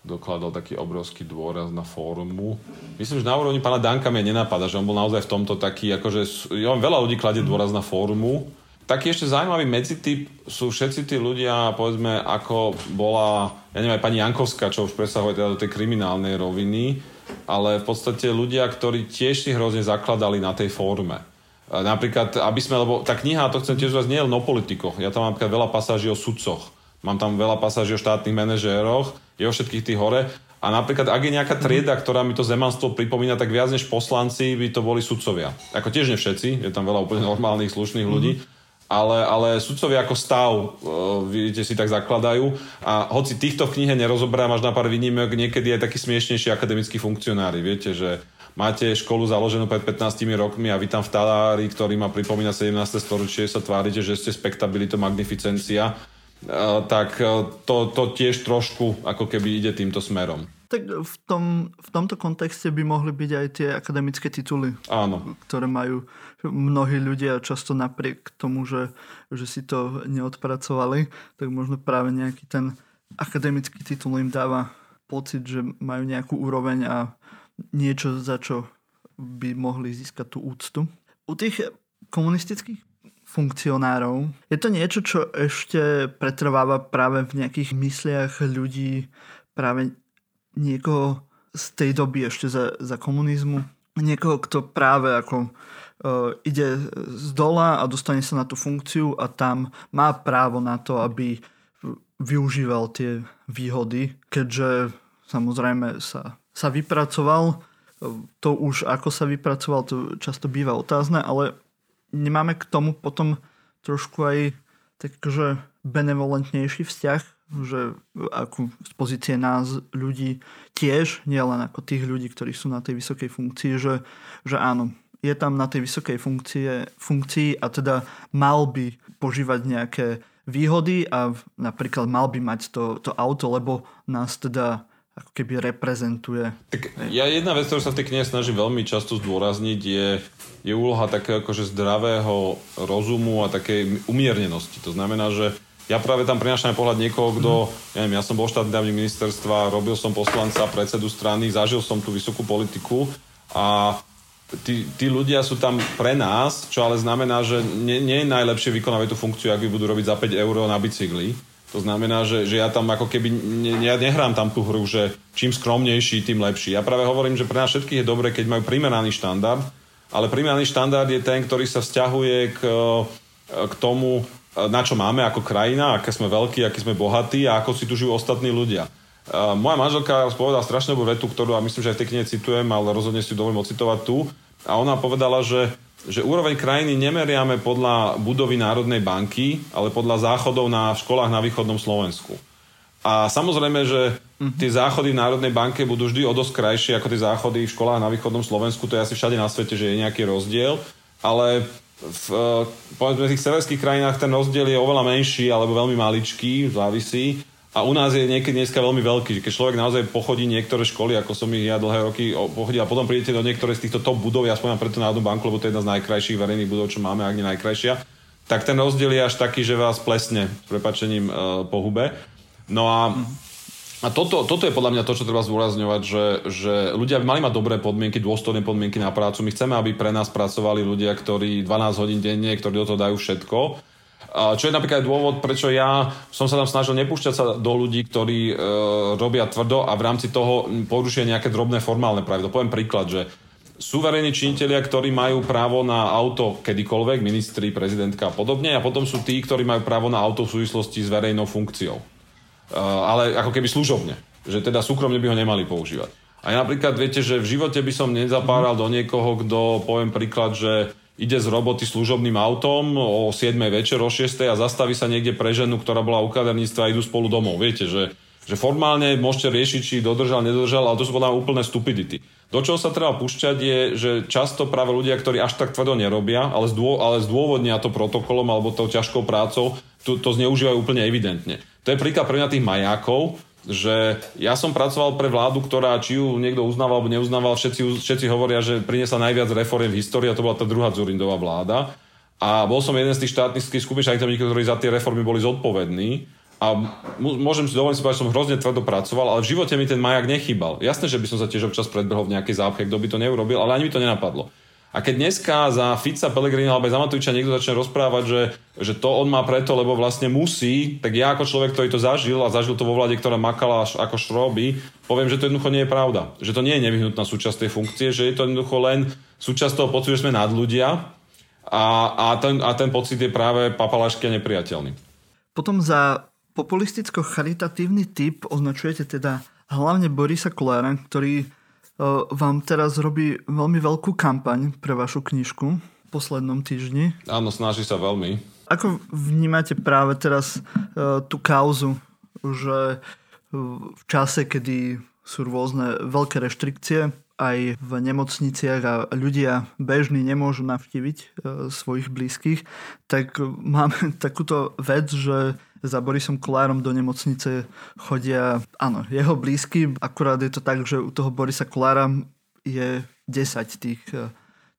dokladal taký obrovský dôraz na formu. Myslím, že na úrovni pána Danka mi nenapadá, že on bol naozaj v tomto taký, akože ja veľa ľudí kladie dôraz na formu. Taký ešte zaujímavý medzityp sú všetci tí ľudia, povedzme, ako bola, ja neviem, aj pani Jankovská, čo už presahuje teda do tej kriminálnej roviny, ale v podstate ľudia, ktorí tiež si hrozne zakladali na tej forme. Napríklad, aby sme, lebo tá kniha, to chcem tiež nie je len o politikoch. Ja tam mám napríklad veľa pasáží o sudcoch. Mám tam veľa pasáží o štátnych manažéroch, je o všetkých tých hore. A napríklad, ak je nejaká trieda, ktorá mi to zemanstvo pripomína, tak viac než poslanci by to boli sudcovia. Ako tiež ne všetci, je tam veľa úplne normálnych, slušných ľudí. Mm-hmm ale, ale sudcovia ako stav, uh, vidíte, si tak zakladajú a hoci týchto v knihe nerozoberám až na pár výnimok, niekedy aj takí smiešnejší akademickí funkcionári, viete, že máte školu založenú pred 15 rokmi a vy tam v talári, ktorý má pripomína 17. storočie, sa tvárite, že ste spektabilito magnificencia, tak uh, to, to tiež trošku ako keby ide týmto smerom. Tak v, tom, v tomto kontexte by mohli byť aj tie akademické tituly, Áno. ktoré majú mnohí ľudia často napriek tomu, že, že si to neodpracovali, tak možno práve nejaký ten akademický titul im dáva pocit, že majú nejakú úroveň a niečo, za čo by mohli získať tú úctu. U tých komunistických funkcionárov je to niečo, čo ešte pretrváva práve v nejakých mysliach ľudí, práve niekoho z tej doby ešte za, za komunizmu. Niekoho, kto práve ako uh, ide z dola a dostane sa na tú funkciu a tam má právo na to, aby využíval tie výhody, keďže samozrejme sa, sa vypracoval. To už ako sa vypracoval, to často býva otázne, ale nemáme k tomu potom trošku aj takže benevolentnejší vzťah, že ako z pozície nás ľudí tiež, nielen ako tých ľudí, ktorí sú na tej vysokej funkcii, že, že áno, je tam na tej vysokej funkcie, funkcii a teda mal by požívať nejaké výhody a napríklad mal by mať to, to auto, lebo nás teda ako keby reprezentuje. Tak ja jedna vec, ktorú sa v tej knihe snažím veľmi často zdôrazniť, je, je úloha takého akože zdravého rozumu a takej umiernenosti. To znamená, že ja práve tam prinášam pohľad niekoho, kto, mm. ja neviem, ja som bol štátny dávnik ministerstva, robil som poslanca, predsedu strany, zažil som tú vysokú politiku a tí, tí ľudia sú tam pre nás, čo ale znamená, že nie, nie je najlepšie vykonávať tú funkciu, ak vy budú robiť za 5 eur na bicykli. To znamená, že, že ja tam ako keby, ne, ja nehrám tam tú hru, že čím skromnejší, tým lepší. Ja práve hovorím, že pre nás všetkých je dobré, keď majú primeraný štandard, ale primeraný štandard je ten, ktorý sa vzťahuje k, k tomu, na čo máme ako krajina, aké sme veľkí, akí sme bohatí a ako si tu žijú ostatní ľudia. Uh, moja manželka povedala strašne dobrú vetu, ktorú a myslím, že aj v tej knihe citujem, ale rozhodne si dovolím ocitovať tu. A ona povedala, že, že úroveň krajiny nemeriame podľa budovy Národnej banky, ale podľa záchodov na školách na východnom Slovensku. A samozrejme, že mhm. tie záchody v Národnej banke budú vždy o dosť krajšie ako tie záchody v školách na východnom Slovensku. To je asi všade na svete, že je nejaký rozdiel. Ale v povedzme, tých severských krajinách ten rozdiel je oveľa menší alebo veľmi maličký, závisí. A u nás je niekedy dneska veľmi veľký, že keď človek naozaj pochodí niektoré školy, ako som ich ja dlhé roky pochodil, a potom prídete do niektoré z týchto top budov, ja spomínam preto Národnú banku, lebo to je jedna z najkrajších verejných budov, čo máme, ak nie najkrajšia, tak ten rozdiel je až taký, že vás plesne s prepačením e, po hube. No a, a toto, toto je podľa mňa to, čo treba zdôrazňovať, že, že ľudia by mali mať dobré podmienky, dôstojné podmienky na prácu. My chceme, aby pre nás pracovali ľudia, ktorí 12 hodín denne, ktorí do toho dajú všetko čo je napríklad dôvod, prečo ja som sa tam snažil nepúšťať sa do ľudí, ktorí e, robia tvrdo a v rámci toho porušia nejaké drobné formálne pravidlo. Poviem príklad, že sú verejní činiteľia, ktorí majú právo na auto kedykoľvek, ministri, prezidentka a podobne, a potom sú tí, ktorí majú právo na auto v súvislosti s verejnou funkciou. E, ale ako keby služobne. Že teda súkromne by ho nemali používať. A ja napríklad viete, že v živote by som nezapáral do niekoho, kto, poviem príklad, že ide z roboty služobným autom o 7 večer, o 6 a zastaví sa niekde pre ženu, ktorá bola u kaderníctva a idú spolu domov. Viete, že, že formálne môžete riešiť, či dodržal, nedodržal, ale to sú podľa úplné stupidity. Do čoho sa treba púšťať je, že často práve ľudia, ktorí až tak tvrdo nerobia, ale, zdô, ale zdôvodnia to protokolom alebo tou ťažkou prácou, to, to zneužívajú úplne evidentne. To je príklad pre mňa tých majákov, že ja som pracoval pre vládu, ktorá či ju niekto uznával alebo neuznával, všetci, všetci hovoria, že priniesla najviac reforiem v histórii a to bola tá druhá Zurindová vláda. A bol som jeden z tých štátnych skupín ktorí za tie reformy boli zodpovední. A môžem si dovoliť si povedať, že som hrozne tvrdo pracoval, ale v živote mi ten majak nechýbal. Jasné, že by som sa tiež občas predbehol v nejakej zápche, kto by to neurobil, ale ani mi to nenapadlo. A keď dneska za Fica, Pellegrini alebo za Matoviča niekto začne rozprávať, že, že to on má preto, lebo vlastne musí, tak ja ako človek, ktorý to zažil a zažil to vo vláde, ktorá makala ako šroby, poviem, že to jednoducho nie je pravda. Že to nie je nevyhnutná súčasť tej funkcie, že je to jednoducho len súčasť toho pocitu, že sme nad ľudia a, a, ten, a ten pocit je práve papalášky a nepriateľný. Potom za populisticko-charitatívny typ označujete teda hlavne Borisa Kolára, ktorý vám teraz robí veľmi veľkú kampaň pre vašu knižku v poslednom týždni. Áno, snaží sa veľmi. Ako vnímate práve teraz tú kauzu, že v čase, kedy sú rôzne veľké reštrikcie, aj v nemocniciach a ľudia bežní nemôžu navštíviť svojich blízkych, tak máme takúto vec, že za Borisom Kolárom do nemocnice chodia, áno, jeho blízky, akurát je to tak, že u toho Borisa Kolára je 10 tých, eh,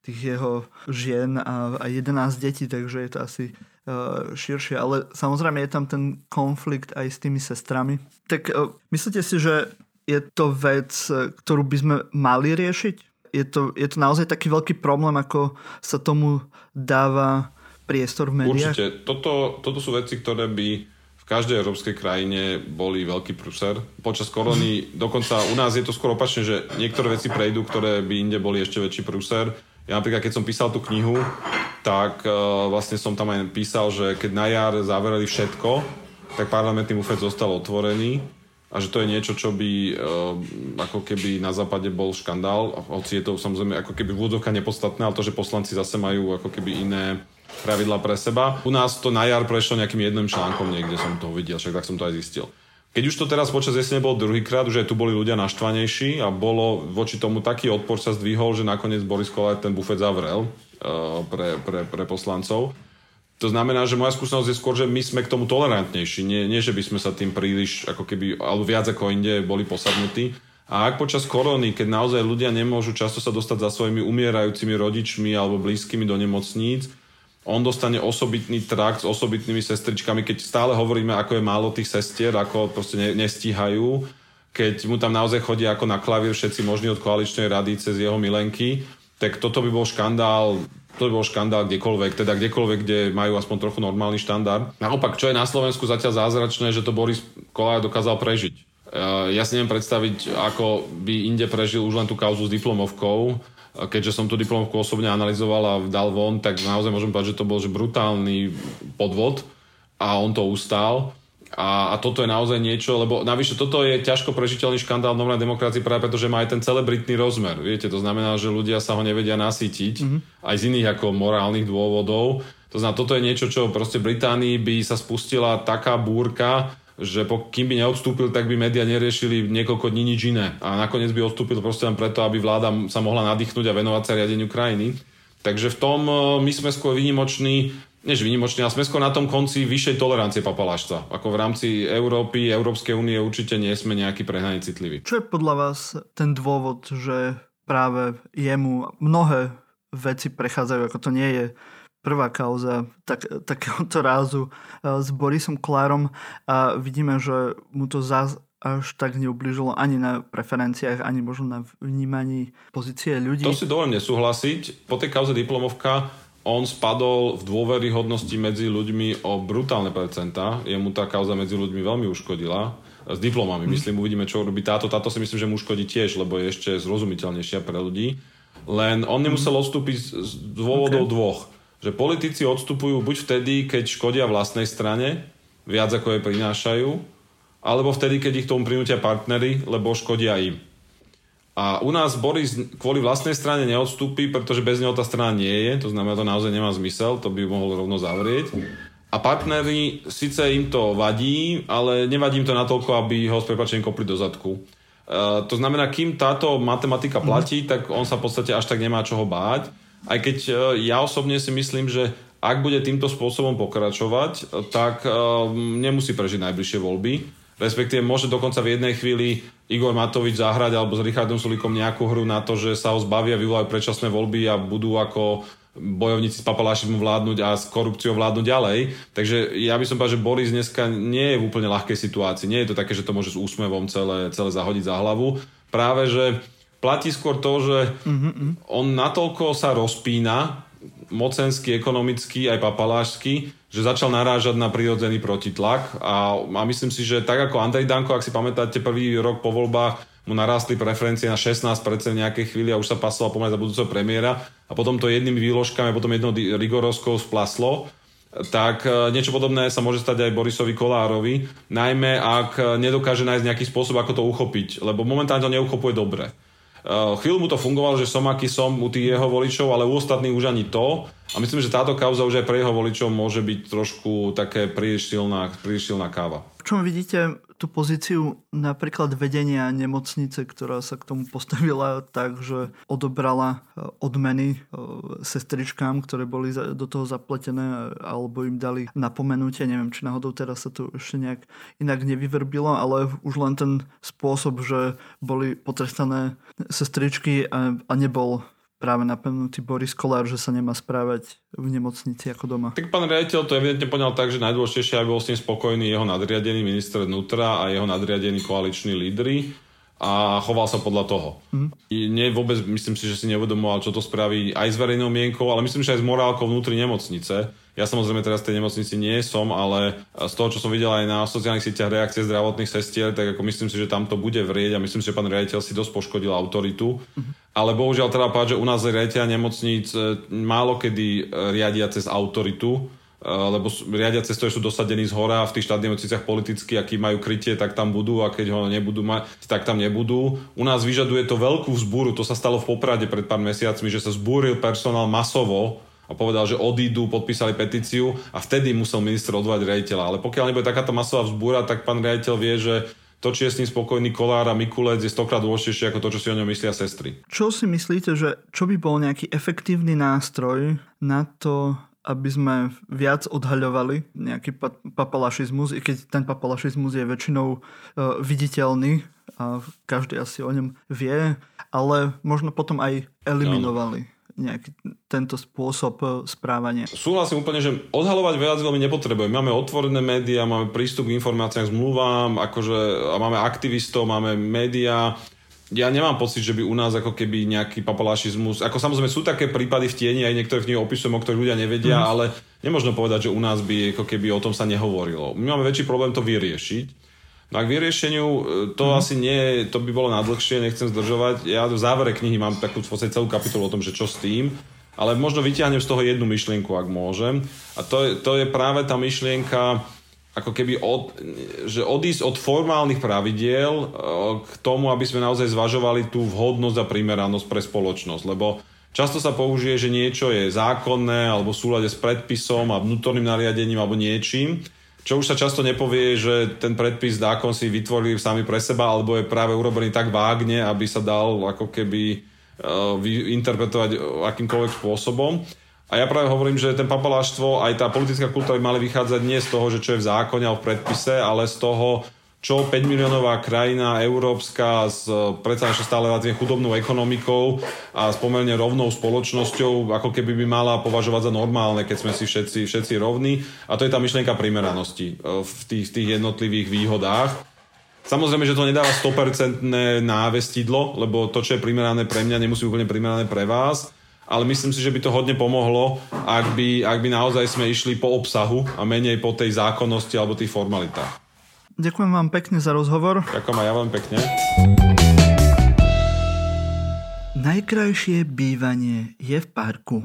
tých jeho žien a, a 11 detí, takže je to asi uh, širšie. Ale samozrejme je tam ten konflikt aj s tými sestrami. Tak uh, myslíte si, že je to vec, ktorú by sme mali riešiť? Je to, je to naozaj taký veľký problém, ako sa tomu dáva priestor v médiách? Určite. Toto, toto sú veci, ktoré by v každej európskej krajine boli veľký prúser. Počas korony, dokonca u nás je to skoro opačne, že niektoré veci prejdú, ktoré by inde boli ešte väčší prúser. Ja napríklad, keď som písal tú knihu, tak uh, vlastne som tam aj písal, že keď na jar zavereli všetko, tak parlamentný bufet zostal otvorený a že to je niečo, čo by uh, ako keby na západe bol škandál, hoci je to samozrejme ako keby v nepodstatné, ale to, že poslanci zase majú ako keby iné pravidla pre seba. U nás to na jar prešlo nejakým jedným článkom niekde som to videl, však tak som to aj zistil. Keď už to teraz počas jesene bol druhýkrát, aj tu boli ľudia naštvanejší a bolo voči tomu taký odpor sa zdvihol, že nakoniec Boris Kolár ten bufet zavrel uh, pre, pre, pre poslancov. To znamená, že moja skúsenosť je skôr, že my sme k tomu tolerantnejší. Nie, nie že by sme sa tým príliš, ako keby, alebo viac ako inde boli posadnutí. A ak počas korony, keď naozaj ľudia nemôžu často sa dostať za svojimi umierajúcimi rodičmi alebo blízkymi do nemocníc, on dostane osobitný trakt s osobitnými sestričkami, keď stále hovoríme, ako je málo tých sestier, ako proste ne, nestíhajú, keď mu tam naozaj chodí ako na klavír všetci možní od koaličnej rady cez jeho milenky, tak toto by bol škandál to by bol škandál kdekoľvek, teda kdekoľvek, kde majú aspoň trochu normálny štandard. Naopak, čo je na Slovensku zatiaľ zázračné, že to Boris Kolár dokázal prežiť. Ja si neviem predstaviť, ako by inde prežil už len tú kauzu s diplomovkou, keďže som tú diplomovku osobne analyzoval a dal von, tak naozaj môžem povedať, že to bol že brutálny podvod a on to ustál. A, a toto je naozaj niečo, lebo navyše toto je ťažko prežiteľný škandál v novej demokracii práve preto, že má aj ten celebritný rozmer. Viete, to znamená, že ľudia sa ho nevedia nasýtiť mm-hmm. aj z iných ako morálnych dôvodov. To znamená, toto je niečo, čo proste Británii by sa spustila taká búrka, že kým by neodstúpil, tak by médiá neriešili niekoľko dní nič iné. A nakoniec by odstúpil proste len preto, aby vláda sa mohla nadýchnuť a venovať sa riadeniu krajiny. Takže v tom e, my sme skôr vynimoční, než vynimoční, ale sme skôr na tom konci vyššej tolerancie papalašca. Ako v rámci Európy, Európskej únie určite nie sme nejaký prehnane citliví. Čo je podľa vás ten dôvod, že práve jemu mnohé veci prechádzajú, ako to nie je prvá kauza tak, takéhoto rázu e, s Borisom Klárom a vidíme, že mu to zás až tak neublížilo ani na preferenciách, ani možno na vnímaní pozície ľudí. To si dovolím nesúhlasiť. Po tej kauze diplomovka on spadol v dôveryhodnosti medzi ľuďmi o brutálne percentá. Jemu tá kauza medzi ľuďmi veľmi uškodila. S diplomami, hmm. myslím, uvidíme, čo robí táto. Táto si myslím, že mu uškodí tiež, lebo je ešte zrozumiteľnejšia pre ľudí. Len on nemusel odstúpiť z dôvodov okay. dvoch že politici odstupujú buď vtedy, keď škodia vlastnej strane, viac ako jej prinášajú, alebo vtedy, keď ich tomu prinútia partnery, lebo škodia im. A u nás Boris kvôli vlastnej strane neodstúpi, pretože bez neho tá strana nie je, to znamená, to naozaj nemá zmysel, to by mohol rovno zavrieť. A partnery, síce im to vadí, ale nevadí im to natoľko, aby ho s prepačením kopli do zadku. Uh, to znamená, kým táto matematika mhm. platí, mm. tak on sa v podstate až tak nemá čoho báť. Aj keď uh, ja osobne si myslím, že ak bude týmto spôsobom pokračovať, tak uh, nemusí prežiť najbližšie voľby respektíve môže dokonca v jednej chvíli Igor Matovič zahrať alebo s Richardom Sulikom nejakú hru na to, že sa ho zbavia, vyvolajú predčasné voľby a budú ako bojovníci s papalašizmu vládnuť a s korupciou vládnuť ďalej. Takže ja by som povedal, že Boris dneska nie je v úplne ľahkej situácii. Nie je to také, že to môže s úsmevom celé, celé zahodiť za hlavu. Práve, že platí skôr to, že mm-hmm. on natoľko sa rozpína, mocensky, ekonomicky, aj papalášsky, že začal narážať na prirodzený protitlak a, a myslím si, že tak ako Andrej Danko, ak si pamätáte, prvý rok po voľbách mu narástli preferencie na 16% v nejakej chvíli a už sa pasoval pomaly za budúceho premiéra a potom to jednými výložkami a potom jednou rigorovskou splaslo, tak e, niečo podobné sa môže stať aj Borisovi Kolárovi, najmä ak nedokáže nájsť nejaký spôsob, ako to uchopiť, lebo momentálne to neuchopuje dobre. Uh, chvíľu mu to fungovalo, že som aký som u tých jeho voličov, ale u ostatných už ani to. A myslím, že táto kauza už aj pre jeho voličov môže byť trošku také príliš silná, príliš silná káva. V čom vidíte tú pozíciu napríklad vedenia nemocnice, ktorá sa k tomu postavila tak, že odobrala e, odmeny e, sestričkám, ktoré boli do toho zapletené alebo im dali napomenutie. Neviem, či náhodou teraz sa to ešte nejak inak nevyvrbilo, ale už len ten spôsob, že boli potrestané sestričky a nebol práve napadnutý Boris Kolár, že sa nemá správať v nemocnici ako doma. Tak pán riaditeľ to evidentne poňal tak, že najdôležitejšie, aby bol s tým spokojný jeho nadriadený minister vnútra a jeho nadriadený koaliční lídry a choval sa podľa toho. Mm. Nie vôbec, myslím si, že si neuvedomoval, čo to spraví aj s verejnou mienkou, ale myslím, že aj s morálkou vnútri nemocnice. Ja samozrejme teraz v tej nemocnici nie som, ale z toho, čo som videl aj na sociálnych sieťach reakcie zdravotných sestier, tak ako myslím si, že tam to bude vrieť a myslím si, že pán riaditeľ si dosť poškodil autoritu. Mm. Ale bohužiaľ treba povedať, že u nás riaditeľ nemocníc e, málo kedy e, riadia cez autoritu Eh, lebo riadia cez to, že sú dosadení z hora v tých štátnych nemocniciach politicky, aký majú krytie, tak tam budú a keď ho nebudú mať, tak tam nebudú. U nás vyžaduje to veľkú vzbúru, to sa stalo v Poprade pred pár mesiacmi, že sa zbúril personál masovo a povedal, že odídu, podpísali petíciu a vtedy musel minister odvolať riaditeľa. Ale pokiaľ nebude takáto masová vzbúra, tak pán riaditeľ vie, že to, či je s ním spokojný Kolár a Mikulec, je stokrát dôležitejšie ako to, čo si o ňom myslia sestry. Čo si myslíte, že čo by bol nejaký efektívny nástroj na to, aby sme viac odhaľovali nejaký papalašizmus, i keď ten papalašizmus je väčšinou uh, viditeľný a každý asi o ňom vie, ale možno potom aj eliminovali nejaký tento spôsob e, správania. Súhlasím úplne, že odhalovať viac veľmi nepotrebujeme. Máme otvorené médiá, máme prístup k informáciám, zmluvám, akože, a máme aktivistov, máme médiá, ja nemám pocit, že by u nás ako keby nejaký papalašizmus, ako samozrejme sú také prípady v tieni, aj niektoré v nich opisujem, o ktorých ľudia nevedia, mm. ale nemôžno povedať, že u nás by ako keby o tom sa nehovorilo. My máme väčší problém to vyriešiť. No a k vyriešeniu e, to mm. asi nie, to by bolo nadlhšie, nechcem zdržovať. Ja v závere knihy mám takú v podstate celú kapitolu o tom, že čo s tým, ale možno vyťahnem z toho jednu myšlienku, ak môžem. A to je, to je práve tá myšlienka, ako keby od, že odísť od formálnych pravidiel e, k tomu, aby sme naozaj zvažovali tú vhodnosť a primeranosť pre spoločnosť. Lebo často sa použije, že niečo je zákonné alebo v súlade s predpisom a vnútorným nariadením alebo niečím, čo už sa často nepovie, že ten predpis zákon si vytvorili sami pre seba alebo je práve urobený tak vágne, aby sa dal ako keby uh, interpretovať akýmkoľvek spôsobom. A ja práve hovorím, že ten papaláštvo, aj tá politická kultúra by mali vychádzať nie z toho, že čo je v zákone alebo v predpise, ale z toho, čo 5 miliónová krajina európska s predsa ešte stále relatívne chudobnou ekonomikou a s pomerne rovnou spoločnosťou, ako keby by mala považovať za normálne, keď sme si všetci, všetci rovní. A to je tá myšlienka primeranosti e, v tých, tých jednotlivých výhodách. Samozrejme, že to nedáva 100% návestidlo, lebo to, čo je primerané pre mňa, nemusí úplne primerané pre vás ale myslím si, že by to hodne pomohlo, ak by, ak by naozaj sme išli po obsahu a menej po tej zákonnosti alebo tých formalitách. Ďakujem vám pekne za rozhovor. Ďakujem aj ja vám pekne. Najkrajšie bývanie je v parku.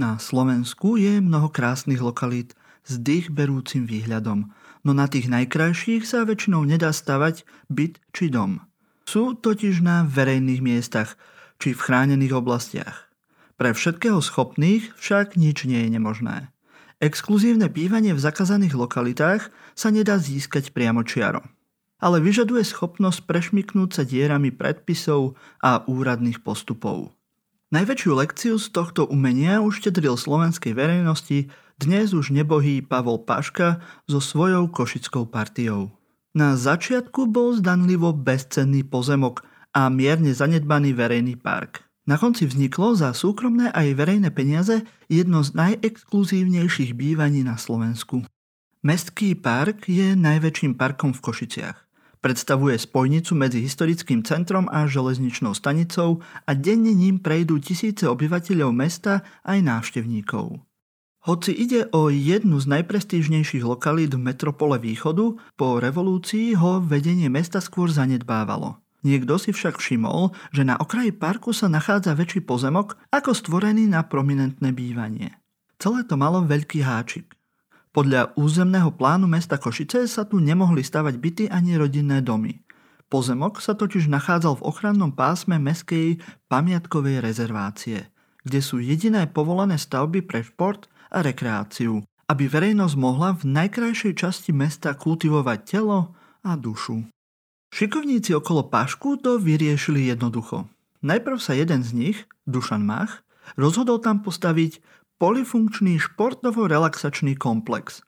Na Slovensku je mnoho krásnych lokalít s dýchberúcim výhľadom, no na tých najkrajších sa väčšinou nedá stavať byt či dom. Sú totiž na verejných miestach či v chránených oblastiach. Pre všetkého schopných však nič nie je nemožné. Exkluzívne bývanie v zakazaných lokalitách sa nedá získať priamo čiaro. Ale vyžaduje schopnosť prešmiknúť sa dierami predpisov a úradných postupov. Najväčšiu lekciu z tohto umenia uštedril slovenskej verejnosti dnes už nebohý Pavol Paška so svojou košickou partiou. Na začiatku bol zdanlivo bezcenný pozemok a mierne zanedbaný verejný park. Na konci vzniklo za súkromné aj verejné peniaze jedno z najexkluzívnejších bývaní na Slovensku. Mestský park je najväčším parkom v Košiciach. Predstavuje spojnicu medzi historickým centrom a železničnou stanicou a denne ním prejdú tisíce obyvateľov mesta aj návštevníkov. Hoci ide o jednu z najprestížnejších lokalít v metropole východu, po revolúcii ho vedenie mesta skôr zanedbávalo. Niekto si však všimol, že na okraji parku sa nachádza väčší pozemok ako stvorený na prominentné bývanie. Celé to malo veľký háčik. Podľa územného plánu mesta Košice sa tu nemohli stavať byty ani rodinné domy. Pozemok sa totiž nachádzal v ochrannom pásme meskej pamiatkovej rezervácie, kde sú jediné povolené stavby pre šport a rekreáciu, aby verejnosť mohla v najkrajšej časti mesta kultivovať telo a dušu. Šikovníci okolo Pašku to vyriešili jednoducho. Najprv sa jeden z nich, Dušan Mach, rozhodol tam postaviť polifunkčný športovo-relaxačný komplex.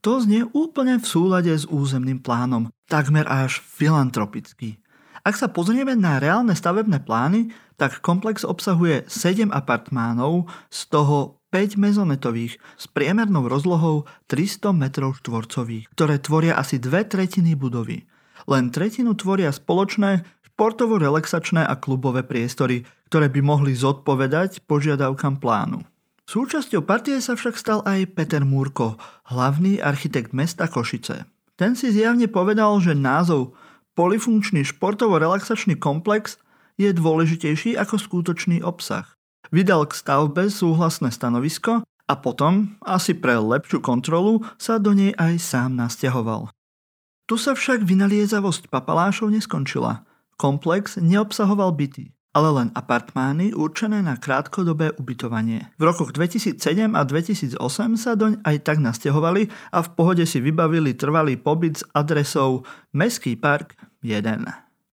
To znie úplne v súlade s územným plánom, takmer až filantropický. Ak sa pozrieme na reálne stavebné plány, tak komplex obsahuje 7 apartmánov, z toho 5 mezonetových s priemernou rozlohou 300 m štvorcových, ktoré tvoria asi dve tretiny budovy. Len tretinu tvoria spoločné športovo-relaxačné a klubové priestory, ktoré by mohli zodpovedať požiadavkám plánu. Súčasťou partie sa však stal aj Peter Múrko, hlavný architekt mesta Košice. Ten si zjavne povedal, že názov Polifunkčný športovo-relaxačný komplex je dôležitejší ako skutočný obsah. Vydal k stavbe súhlasné stanovisko a potom, asi pre lepšiu kontrolu, sa do nej aj sám nasťahoval. Tu sa však vynaliezavosť papalášov neskončila. Komplex neobsahoval byty, ale len apartmány určené na krátkodobé ubytovanie. V rokoch 2007 a 2008 sa doň aj tak nasťahovali a v pohode si vybavili trvalý pobyt s adresou Mestský park 1.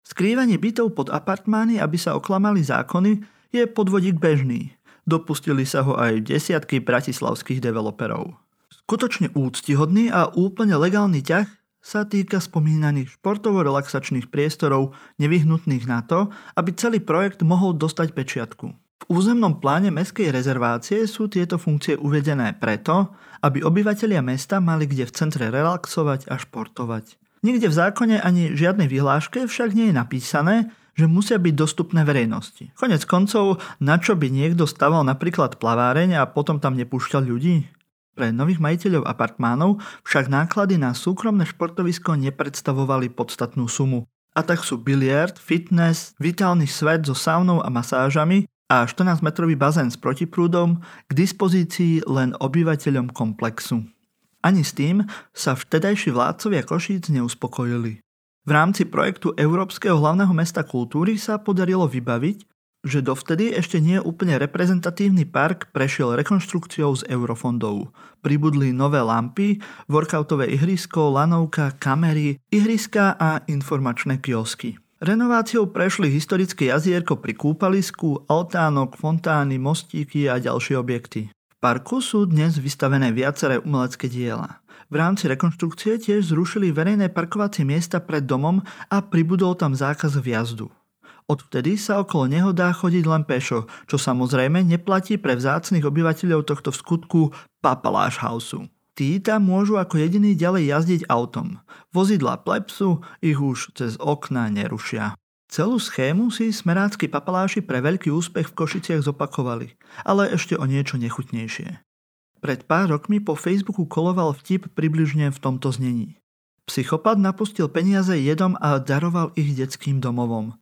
Skrývanie bytov pod apartmány, aby sa oklamali zákony, je podvodík bežný. Dopustili sa ho aj desiatky bratislavských developerov. Skutočne úctihodný a úplne legálny ťah sa týka spomínaných športovo-relaxačných priestorov nevyhnutných na to, aby celý projekt mohol dostať pečiatku. V územnom pláne mestskej rezervácie sú tieto funkcie uvedené preto, aby obyvatelia mesta mali kde v centre relaxovať a športovať. Nikde v zákone ani žiadnej vyhláške však nie je napísané, že musia byť dostupné verejnosti. Konec koncov, na čo by niekto staval napríklad plaváreň a potom tam nepúšťal ľudí? Pre nových majiteľov apartmánov však náklady na súkromné športovisko nepredstavovali podstatnú sumu. A tak sú biliard, fitness, vitálny svet so saunou a masážami a 14-metrový bazén s protiprúdom k dispozícii len obyvateľom komplexu. Ani s tým sa vtedajší vládcovia Košíc neuspokojili. V rámci projektu Európskeho hlavného mesta kultúry sa podarilo vybaviť, že dovtedy ešte nie úplne reprezentatívny park prešiel rekonštrukciou z eurofondov. Pribudli nové lampy, workoutové ihrisko, lanovka, kamery, ihriska a informačné kiosky. Renováciou prešli historické jazierko pri kúpalisku, altánok, fontány, mostíky a ďalšie objekty. V parku sú dnes vystavené viaceré umelecké diela. V rámci rekonštrukcie tiež zrušili verejné parkovacie miesta pred domom a pribudol tam zákaz vjazdu. Odvtedy sa okolo neho dá chodiť len pešo, čo samozrejme neplatí pre vzácnych obyvateľov tohto v skutku papaláš. Tí tam môžu ako jediní ďalej jazdiť autom. Vozidla plepsu ich už cez okna nerušia. Celú schému si smerácky papaláši pre veľký úspech v Košiciach zopakovali, ale ešte o niečo nechutnejšie. Pred pár rokmi po Facebooku koloval vtip približne v tomto znení. Psychopat napustil peniaze jedom a daroval ich detským domovom.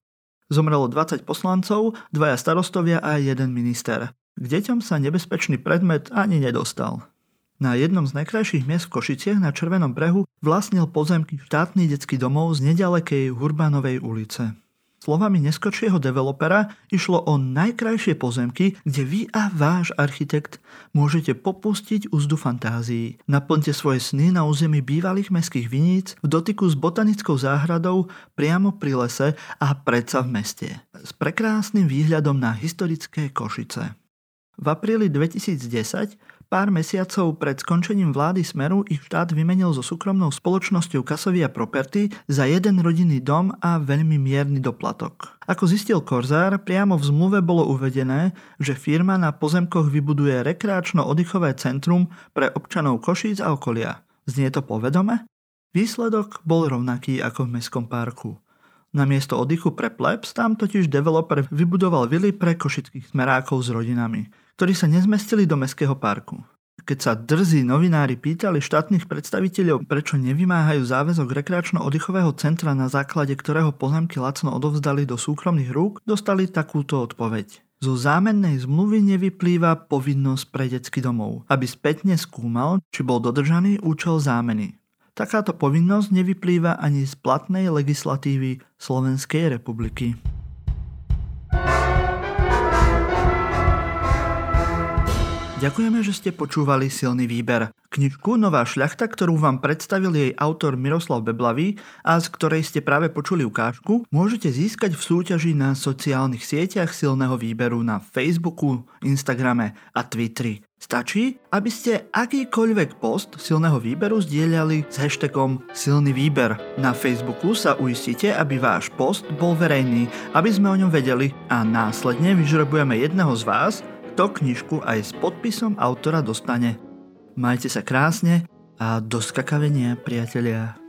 Zomrelo 20 poslancov, dvaja starostovia a jeden minister. K deťom sa nebezpečný predmet ani nedostal. Na jednom z najkrajších miest v Košiciach na Červenom brehu vlastnil pozemky štátny detský domov z nedalekej Hurbanovej ulice. Slovami neskôršieho developera išlo o najkrajšie pozemky, kde vy a váš architekt môžete popustiť úzdu fantázií. Naplňte svoje sny na území bývalých mestských viníc v dotyku s botanickou záhradou priamo pri lese a predsa v meste. S prekrásnym výhľadom na historické Košice. V apríli 2010 Pár mesiacov pred skončením vlády Smeru ich štát vymenil so súkromnou spoločnosťou Kasovia Property za jeden rodinný dom a veľmi mierny doplatok. Ako zistil Korzár, priamo v zmluve bolo uvedené, že firma na pozemkoch vybuduje rekreačno-oddychové centrum pre občanov Košíc a okolia. Znie to povedome? Výsledok bol rovnaký ako v mestskom parku. Na miesto oddychu pre plebs tam totiž developer vybudoval vily pre košických smerákov s rodinami ktorí sa nezmestili do mestského parku. Keď sa drzí novinári pýtali štátnych predstaviteľov, prečo nevymáhajú záväzok rekreačno-oddychového centra, na základe ktorého pozemky lacno odovzdali do súkromných rúk, dostali takúto odpoveď. Zo zámennej zmluvy nevyplýva povinnosť pre detský domov, aby spätne skúmal, či bol dodržaný účel zámeny. Takáto povinnosť nevyplýva ani z platnej legislatívy Slovenskej republiky. Ďakujeme, že ste počúvali silný výber. Knižku Nová šľachta, ktorú vám predstavil jej autor Miroslav Beblavý a z ktorej ste práve počuli ukážku, môžete získať v súťaži na sociálnych sieťach silného výberu na Facebooku, Instagrame a Twitteri. Stačí, aby ste akýkoľvek post silného výberu zdieľali s hashtagom silný výber. Na Facebooku sa uistíte, aby váš post bol verejný, aby sme o ňom vedeli a následne vyžrebujeme jedného z vás, kto knižku aj s podpisom autora dostane. Majte sa krásne a do skakavenia, priatelia.